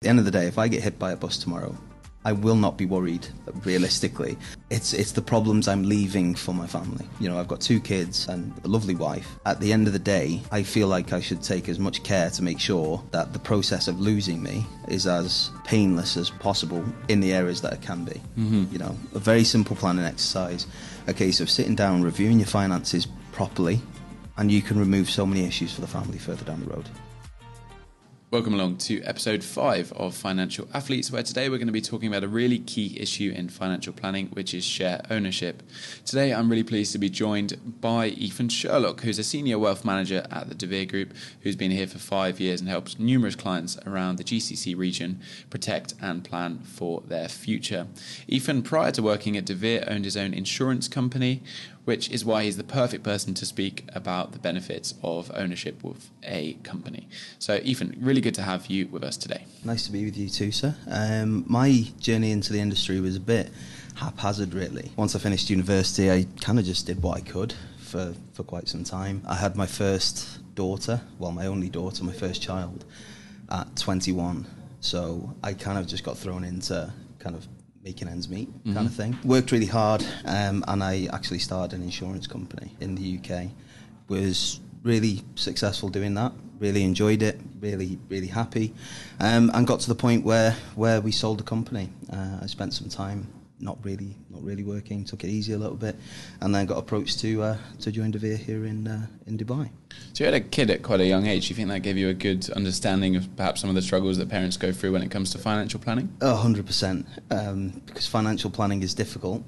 At the end of the day, if I get hit by a bus tomorrow, I will not be worried realistically. It's it's the problems I'm leaving for my family. You know, I've got two kids and a lovely wife. At the end of the day, I feel like I should take as much care to make sure that the process of losing me is as painless as possible in the areas that it can be. Mm-hmm. You know, a very simple planning exercise, a case of sitting down, reviewing your finances properly, and you can remove so many issues for the family further down the road. Welcome along to episode five of Financial Athletes, where today we're going to be talking about a really key issue in financial planning, which is share ownership. Today, I'm really pleased to be joined by Ethan Sherlock, who's a senior wealth manager at the De Vere Group, who's been here for five years and helps numerous clients around the GCC region protect and plan for their future. Ethan, prior to working at De Vere, owned his own insurance company which is why he's the perfect person to speak about the benefits of ownership with a company. So, Ethan, really good to have you with us today. Nice to be with you too, sir. Um, my journey into the industry was a bit haphazard, really. Once I finished university, I kind of just did what I could for, for quite some time. I had my first daughter, well, my only daughter, my first child, at 21. So I kind of just got thrown into kind of making ends meet mm-hmm. kind of thing. Worked really hard, um, and I actually started an insurance company in the UK. Was really successful doing that. Really enjoyed it. Really, really happy, um, and got to the point where where we sold the company. Uh, I spent some time not really not really working. Took it easy a little bit, and then got approached to uh, to join De Vere here in uh, in Dubai. So you had a kid at quite a young age. Do you think that gave you a good understanding of perhaps some of the struggles that parents go through when it comes to financial planning? hundred um, percent. Because financial planning is difficult,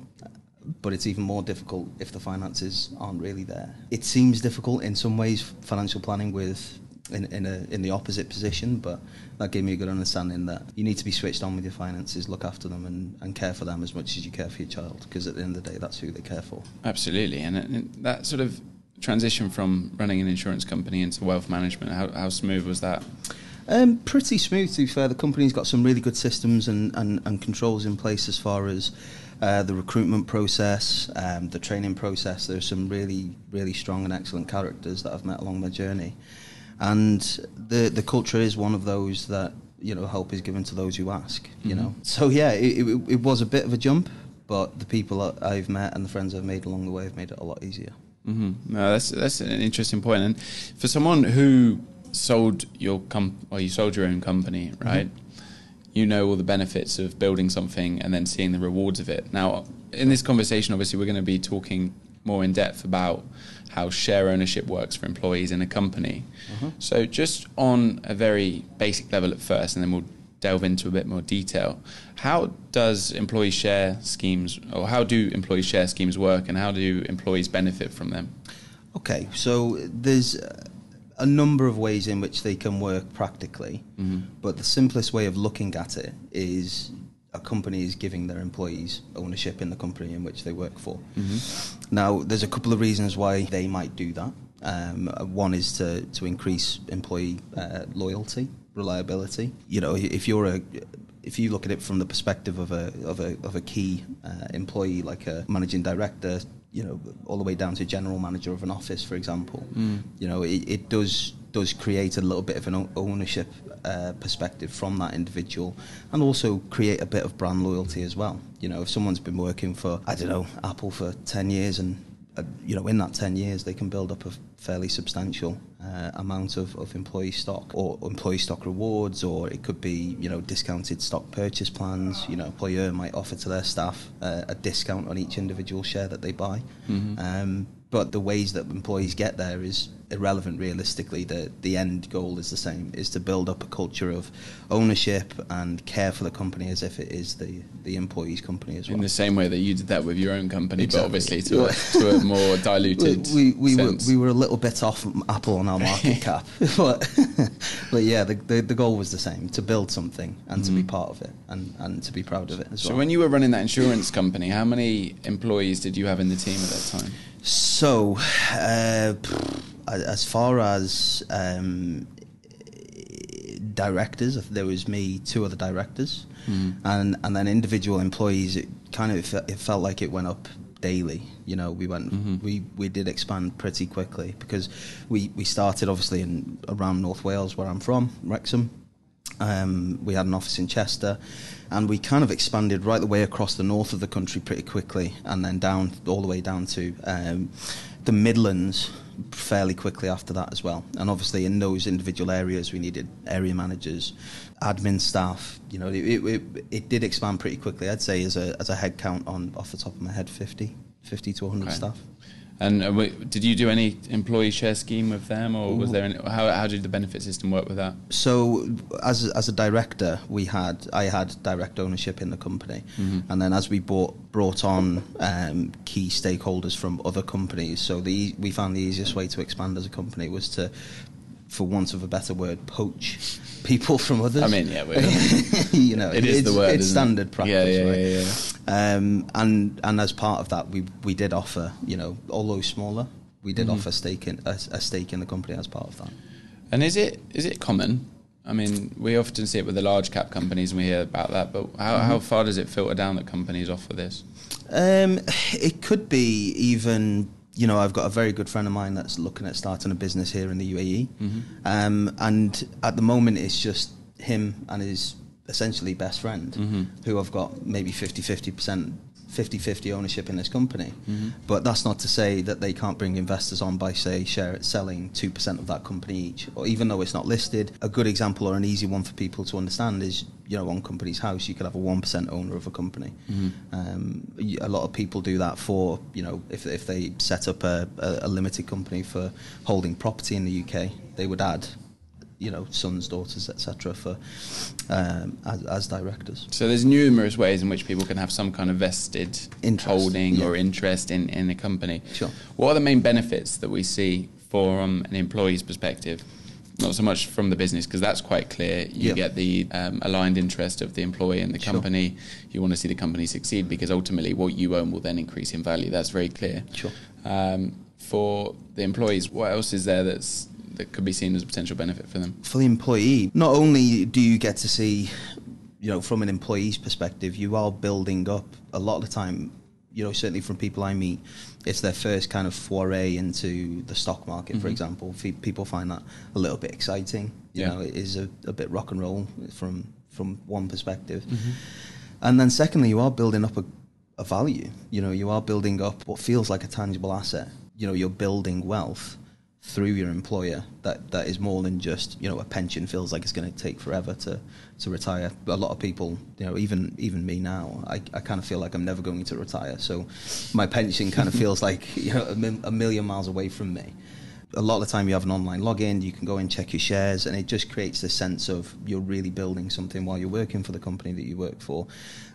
but it's even more difficult if the finances aren't really there. It seems difficult in some ways, financial planning with in in, a, in the opposite position, but that gave me a good understanding that you need to be switched on with your finances, look after them, and, and care for them as much as you care for your child, because at the end of the day, that's who they care for. Absolutely, and, and that sort of transition from running an insurance company into wealth management, how, how smooth was that? Um, pretty smooth, to be fair. The company's got some really good systems and, and, and controls in place as far as uh, the recruitment process, um, the training process. There's some really, really strong and excellent characters that I've met along my journey and the the culture is one of those that you know help is given to those who ask. You mm-hmm. know, so yeah, it, it, it, was a bit of a jump, but the people that I've met and the friends I've made along the way have made it a lot easier. Mm-hmm. No, that's that's an interesting point. and for someone who sold your com or you sold your own company, mm-hmm. right? Mm-hmm. You know all the benefits of building something and then seeing the rewards of it. Now, in this conversation, obviously, we're going to be talking more in depth about how share ownership works for employees in a company. Uh-huh. So, just on a very basic level at first, and then we'll delve into a bit more detail. How does employee share schemes, or how do employee share schemes work, and how do employees benefit from them? Okay, so there's a number of ways in which they can work practically, mm-hmm. but the simplest way of looking at it is a company is giving their employees ownership in the company in which they work for. Mm-hmm. Now, there's a couple of reasons why they might do that. Um, one is to, to increase employee uh, loyalty, reliability. You know, if you're a if you look at it from the perspective of a of a of a key uh, employee, like a managing director, you know, all the way down to general manager of an office, for example, mm. you know, it, it does does create a little bit of an ownership uh, perspective from that individual and also create a bit of brand loyalty as well. You know, if someone's been working for, I don't know, Apple for 10 years and, uh, you know, in that 10 years they can build up a fairly substantial uh, amount of, of employee stock or employee stock rewards or it could be, you know, discounted stock purchase plans. You know, employer might offer to their staff uh, a discount on each individual share that they buy. Mm-hmm. Um, but the ways that employees get there is irrelevant realistically the the end goal is the same is to build up a culture of ownership and care for the company as if it is the the employee's company as well in the same way that you did that with your own company exactly. but obviously to, a, to a more diluted we, we, we were we were a little bit off apple on our market cap but but yeah the, the, the goal was the same to build something and mm. to be mm-hmm. part of it and and to be proud of it as so well so when you were running that insurance company how many employees did you have in the team at that time so, uh, as far as um, directors, there was me, two other directors, mm. and and then individual employees. It kind of it felt like it went up daily. You know, we went mm-hmm. we we did expand pretty quickly because we we started obviously in around North Wales where I'm from, Wrexham, Um, we had an office in Chester, and we kind of expanded right the way across the north of the country pretty quickly, and then down all the way down to um, the Midlands fairly quickly after that as well. And obviously, in those individual areas, we needed area managers, admin staff. You know, it, it, it did expand pretty quickly. I'd say as a as a head count on off the top of my head, 50, 50 to 100 Okay. staff. And uh, did you do any employee share scheme with them, or was there any, how how did the benefit system work with that? So, as a, as a director, we had I had direct ownership in the company, Mm-hmm. and then as we brought brought on um, key stakeholders from other companies, so the we found the easiest way to expand as a company was to, for want of a better word, poach people from others. I mean, yeah, we- you know, It is it's, the word, It's isn't it? standard practice, Yeah, yeah, right? yeah, yeah. Um, and and as part of that, we we did offer, you know, although smaller, we Mm-hmm. did offer stake in a, a stake in the company as part of that. And is it is it common? I mean, we often see it with the large cap companies, and we hear about that. But how, how far does it filter down that companies offer this? Um, it could be even. You know, I've got a very good friend of mine that's looking at starting a business here in the UAE, um, and at the moment it's just him and his essentially best friend who I've got maybe 50 50 percent 50-50 ownership in this company. But that's not to say that they can't bring investors on by say share selling 2% of that company each or even though it's not listed. A good example or an easy one for people to understand is you know on Companies House you could have a 1% owner of a company. Um, y- a lot of people do that for you know if, if they set up a, a, a limited company for holding property in the UK they would add you know sons daughters etc for um, as, as directors So there's numerous ways in which people can have some kind of vested Interest, holding yeah. or interest in, in a company. Sure. What are the main benefits that we see from an employee's perspective? Not so much from the business because that's quite clear. You Yeah. get the um, aligned interest of the employee and the company. Sure. company. You want to see the company succeed because ultimately what you own will then increase in value. That's very clear. Sure. Um, for the employees, what else is there that's that could be seen as a potential benefit for them? for the employee, not only do you get to see, you know, from an employee's perspective, you are building up a lot of the time, you know, certainly from people I meet, it's their first kind of foray into the stock market, for mm-hmm. example. People find that a little bit exciting. You Yeah. know, it is a, a bit rock and roll from from one perspective. Mm-hmm. And then secondly, you are building up a, a value. You know, you are building up what feels like a tangible asset. You know, you're building wealth through your employer that, that is more than just you know a pension feels like it's going to take forever to, to retire. A lot of people you know even even me now I, I kind of feel like I'm never going to retire. So my pension kind of feels like you know a, a million miles away from me. A lot of the time you have an online login you can go and check your shares and it just creates this sense of you're really building something while you're working for the company that you work for.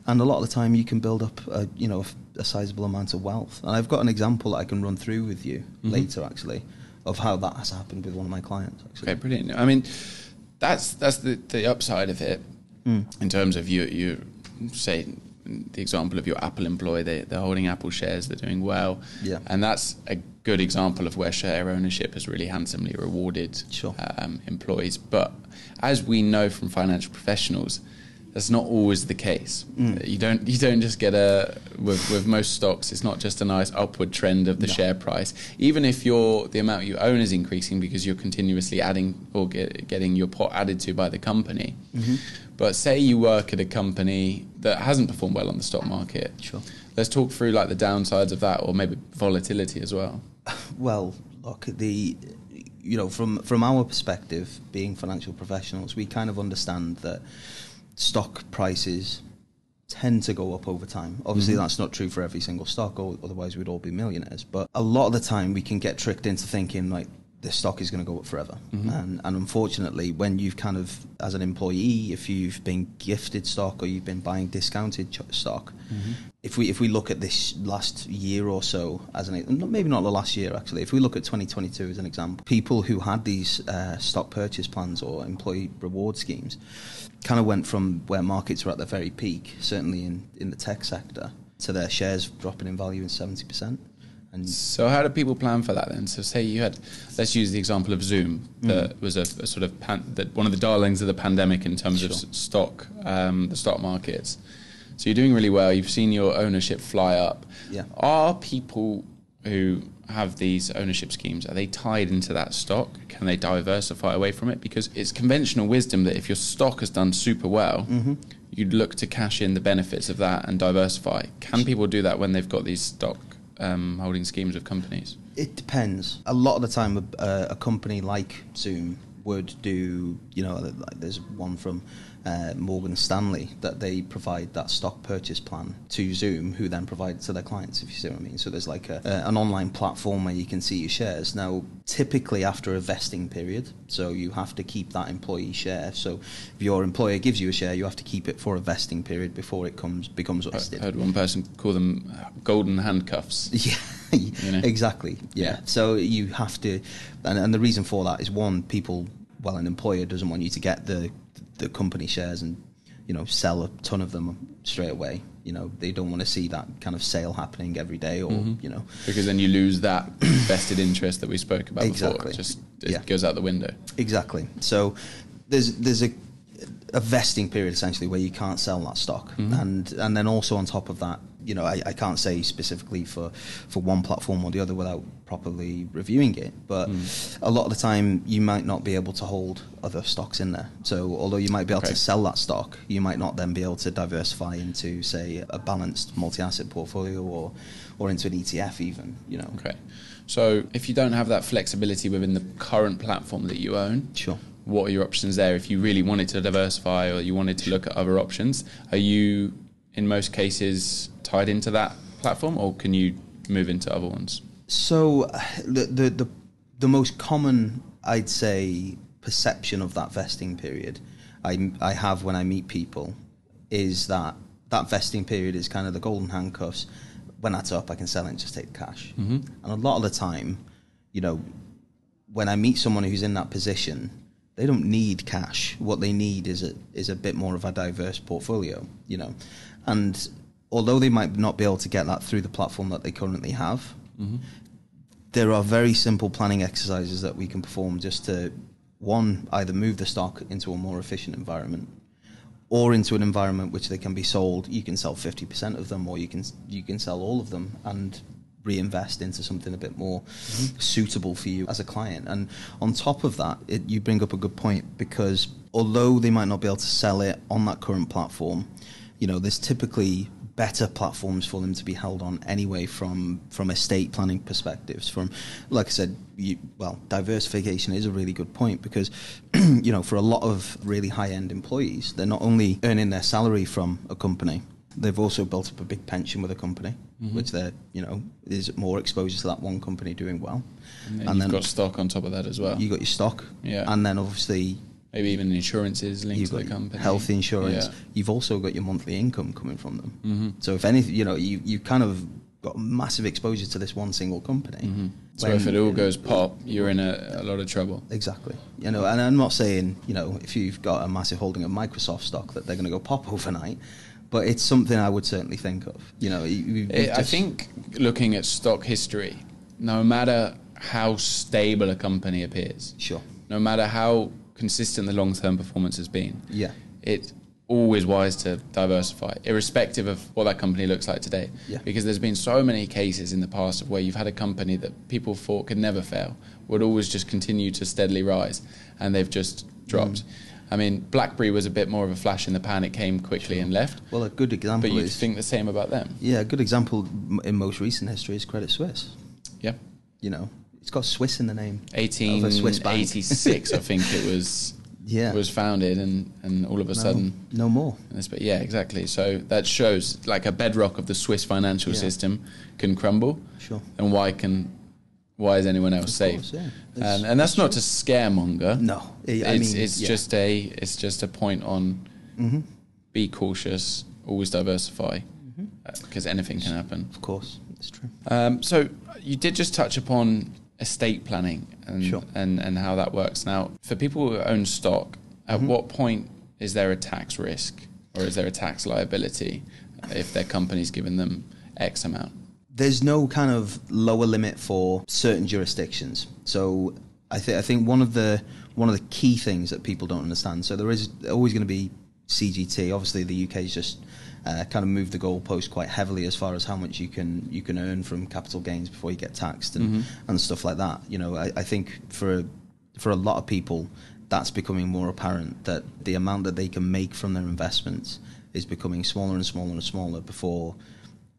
And a lot of the time you can build up a, you know a, sizable amount of wealth. And I've got an example that I can run through with you mm-hmm. later actually of how that has happened with one of my clients actually Okay, brilliant. I mean, that's that's the, the upside of it Mm. in terms of you you say the example of your Apple employee. They they're holding Apple shares. They're doing well. Yeah. and that's a good example of where share ownership has really handsomely rewarded Sure. um, employees. But as we know from financial professionals. That's not always the case. Mm. You don't you don't just get a with with most stocks. It's not just a nice upward trend of the No. share price. Even if your the amount you own is increasing because you're continuously adding or get, getting your pot added to by the company. Mm-hmm. But say you work at a company that hasn't performed well on the stock market. Sure. Let's talk through like the downsides of that, or maybe volatility as well. Well, look, the you know from from our perspective, being financial professionals, we kind of understand that stock prices tend to go up over time. Obviously, mm-hmm. that's not true for every single stock, or otherwise we'd all be millionaires. But a lot of the time, we can get tricked into thinking like this stock is going to go up forever. And, and unfortunately, when you've kind of, as an employee, if you've been gifted stock or you've been buying discounted ch- stock, if we if we look at this last year or so as an maybe not the last year actually, if we look at 2022 as an example, people who had these uh, stock purchase plans or employee reward schemes kind of went from where markets were at their very peak, certainly in, in the tech sector, to their shares dropping in value in 70%. And So how do people plan for that then? So say you had, let's use the example of Zoom, that was a, a sort of pan, that one of the darlings of the pandemic in terms of Sure. s- stock, um, the stock markets. So you're doing really well. You've seen your ownership fly up. Yeah. Are people who have these ownership schemes, are they tied into that stock? Can they diversify away from it? Because it's conventional wisdom that if your stock has done super well, Mm-hmm. you'd look to cash in the benefits of that and diversify. Can people do that when they've got these stock um, holding schemes of companies? It depends. A lot of the time, a, a company like Zoom would do, you know, like there's one from uh, Morgan Stanley that they provide that stock purchase plan to Zoom, who then provide it to their clients, if you see what I mean. So there's like a, a, an online platform where you can see your shares. Now, typically after a vesting period, so you have to keep that employee share. So if your employer gives you a share, you have to keep it for a vesting period before it comes becomes I vested. heard one person call them golden handcuffs. Yeah, know? exactly. Yeah. Yeah. So you have to, and, and the reason for that is one, people, well, an employer doesn't want you to get the the company shares and you know sell a ton of them straight away. You know, they don't want to see that kind of sale happening every day, or Mm-hmm. you know, Because then you lose that vested interest that we spoke about before. Exactly. It just it Yeah. goes out the window. Exactly. So there's there's a a vesting period essentially where you can't sell that stock, Mm-hmm. and and then also on top of that, you know, I, I can't say specifically for for one platform or the other without properly reviewing it, but Mm. a lot of the time you might not be able to hold other stocks in there. So although you might be able Okay. to sell that stock, you might not then be able to diversify into say a balanced multi-asset portfolio or or into an ETF even. You know. Okay. So if you don't have that flexibility within the current platform that you own, Sure. what are your options there? If you really wanted to diversify or you wanted to look at other options, are you in most cases tied into that platform or can you move into other ones? So the, the the the most common, I'd say, perception of that vesting period, I I have when I meet people, is that that vesting period is kind of the golden handcuffs. When that's up, I can sell it and just take the cash. Mm-hmm. And a lot of the time, you know, when I meet someone who's in that position, they don't need cash. What they need is a is a bit more of a diverse portfolio, you know. And although they might not be able to get that through the platform that they currently have, mm-hmm. there are very simple planning exercises that we can perform just to one either move the stock into a more efficient environment or into an environment which they can be sold. You can sell 50% of them or you can you can sell all of them and reinvest into something a bit more mm-hmm. suitable for you as a client. And on top of that it, you bring up a good point because although they might not be able to sell it on that current platform you know there's typically better platforms for them to be held on anyway from from estate planning perspectives from like i said you, well diversification is a really good point because you know for a lot of really high end employees they're not only earning their salary from a company they've also built up a big pension with a company mm-hmm. which they're you know is more exposure to that one company doing well And then you've got stock on top of that as well. you got your stock Yeah. and then obviously Maybe even insurances linked you've to the company. health insurance. Yeah. You've also got your monthly income coming from them. Mm-hmm. So if anything, you know, you you kind of got massive exposure to this one single company. Mm-hmm. So When- if it all goes pop, you're in a, a lot of trouble. Exactly. You know, and I'm not saying you know if you've got a massive holding of Microsoft stock that they're going to go pop overnight, but it's something I would certainly think of. You know, you It, I think looking at stock history, no matter how stable a company appears, sure. no matter how consistent the long term performance has been, Yeah. it's always wise to diversify, irrespective of what that company looks like today. Yeah. Because there's been so many cases in the past of where you've had a company that people thought could never fail, would always just continue to steadily rise, and they've just dropped. Mm. I mean, BlackBerry was a bit more of a flash in the pan. It came quickly and left. Well, a good example But you think the same about them? yeah, a good example in most recent history is Credit Suisse. Yeah. You know, it's got Swiss in the name. Of a Swiss bank. 1886, I think it was. Yeah. Was founded, and, and all of a No, sudden, no more. But yeah, exactly. So that shows like a bedrock of the Swiss financial Yeah. system can crumble. Sure. And why can why is anyone else safe? yeah. And and that's not to scaremonger. No, I- it's mean, it's yeah. just a it's just a point on Mhm. be cautious, always diversify, Mm-hmm. because anything can happen. Of course, it's true. Um, so you did just touch upon estate planning and, Sure. and and how that works. Now, for people who own stock, at Mm-hmm. what point is there a tax risk or is there a tax liability if their company's given them X amount? There's no kind of lower limit for certain jurisdictions. So I think I think one of the one of the key things that people don't understand. So there is always going to be CGT. Obviously, the UK's just uh, kind of moved the goalpost quite heavily as far as how much you can you can earn from capital gains before you get taxed and, mm-hmm. and stuff like that. You know, I, I think for for a lot of people, that's becoming more apparent that the amount that they can make from their investments is becoming smaller and smaller and smaller before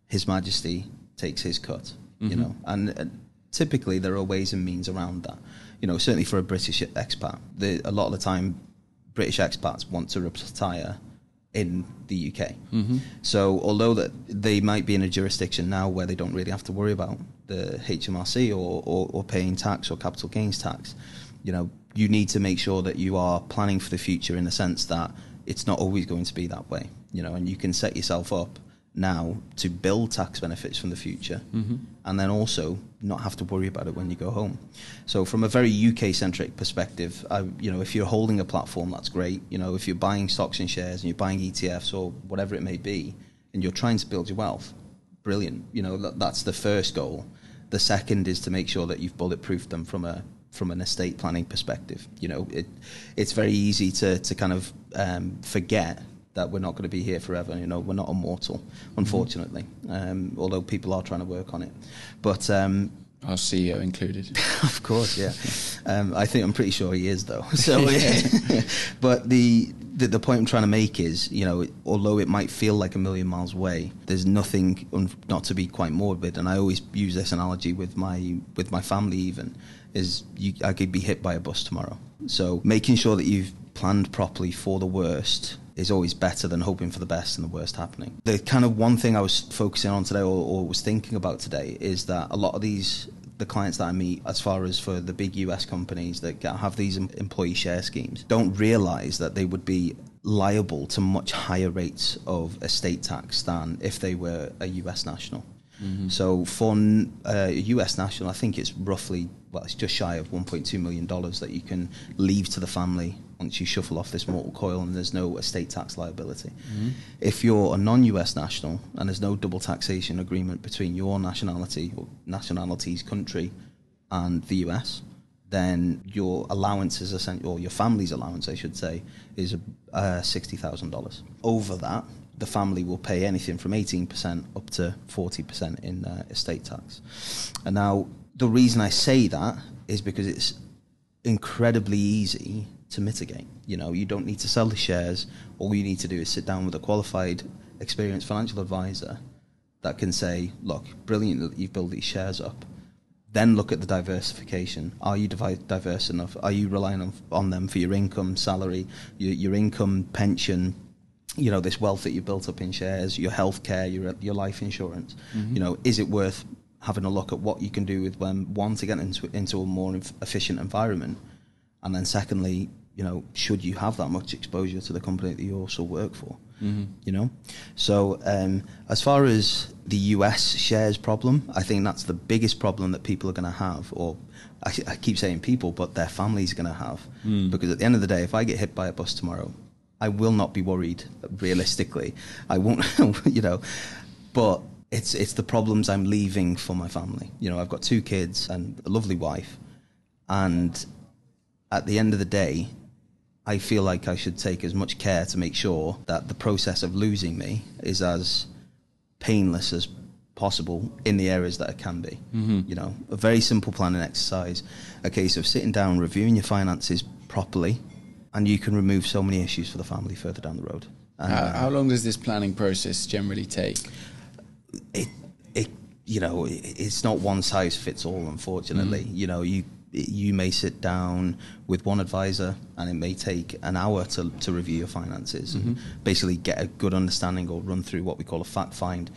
His Majesty takes his cut. Mm-hmm. You know, and, and typically there are ways and means around that. You know, certainly for a British expat, the, a lot of the time British expats want to retire in the UK. Mm-hmm. So although that they might be in a jurisdiction now where they don't really have to worry about the HMRC or, or, or, paying tax or capital gains tax, you know, you need to make sure that you are planning for the future in the sense that it's not always going to be that way, you know, and you can set yourself up now to build tax benefits from the future mm-hmm. and then also not have to worry about it when you go home. So from a very UK centric perspective, I, you know, if you're holding a platform, that's great. You know, if you're buying stocks and shares and you're buying ETFs or whatever it may be, and you're trying to build your wealth, brilliant. You know, that, that's the first goal. The second is to make sure that you've bulletproofed them from a from an estate planning perspective. You know, it, it's very easy to, to kind of um, forget that we're not going to be here forever. You know, we're not immortal, unfortunately. Um, although people are trying to work on it, but um, our CEO included. of course, yeah. Um, I think I'm pretty sure he is, though. So, but the, the, the point I'm trying to make is, you know, although it might feel like a million miles away, there's nothing un- not to be quite morbid. And I always use this analogy with my with my family. Even is you, I could be hit by a bus tomorrow. So making sure that you've planned properly for the worst is always better than hoping for the best and the worst happening. The kind of one thing I was focusing on today or, or, was thinking about today is that a lot of these the clients that I meet, as far as for the big US companies that have these employee share schemes, don't realize that they would be liable to much higher rates of estate tax than if they were a US national. Mm-hmm. So for uh, a US national, I think it's roughly well, it's just shy of 1.2 million dollars that you can leave to the family once you shuffle off this mortal coil and there's no estate tax liability. Mm-hmm. If you're a non-US national and there's no double taxation agreement between your nationality or nationality's country and the US, then your allowance is essentially, or your family's allowance, I should say, is uh, sixty thousand dollars. Over that, the family will pay anything from eighteen percent up to forty percent in uh, estate tax. And now, the reason I say that is because it's incredibly easy to mitigate. You know, you don't need to sell the shares. All you need to do is sit down with a qualified, experienced financial advisor that can say, look, brilliant that you've built these shares up. Then look at the diversification. Are you diverse enough? Are you relying on, on them for your income, salary, your, your income, pension, you know, this wealth that you've built up in shares, your healthcare, your, your life insurance? Mm-hmm. You know, is it worth having a look at what you can do with when, one, to get into, into a more efficient environment, and then secondly, you know, should you have that much exposure to the company that you also work for? Mm-hmm. You know, so um, as far as the US shares problem, I think that's the biggest problem that people are going to have, or I, I, keep saying people, but their families are going to have, mm. because at the end of the day, if I get hit by a bus tomorrow, I will not be worried. Realistically, I won't. you know, but it's it's the problems I'm leaving for my family. You know, I've got two kids and a lovely wife, and at the end of the day, I feel like I should take as much care to make sure that the process of losing me is as painless as possible in the areas that it can be. Mm-hmm. You know, a very simple planning exercise, a case of sitting down, reviewing your finances properly, and you can remove so many issues for the family further down the road. And, how, how, long does this planning process generally take? It, it, you know, it, it's not one size fits all. Unfortunately, mm-hmm. you know, you you may sit down with one advisor and it may take an hour to, to review your finances. Mm-hmm. and basically get a good understanding or run through what we call a fact find.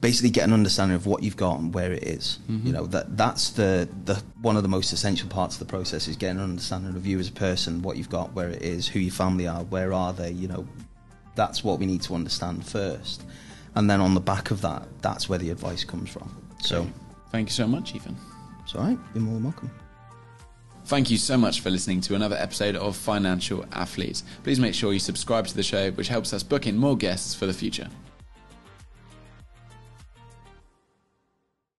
Basically get an understanding of what you've got and where it is. Mm-hmm. you know that that's the, the one of the most essential parts of the process is getting an understanding of you as a person what you've got where it is who your family are where are they you know. That's what we need to understand first. And then on the back of that that's where the advice comes from. So thank you so much ethan. It's all right. You're more than welcome Thank you so much for listening to another episode of Financial Athletes. Please make sure you subscribe to the show, which helps us book in more guests for the future.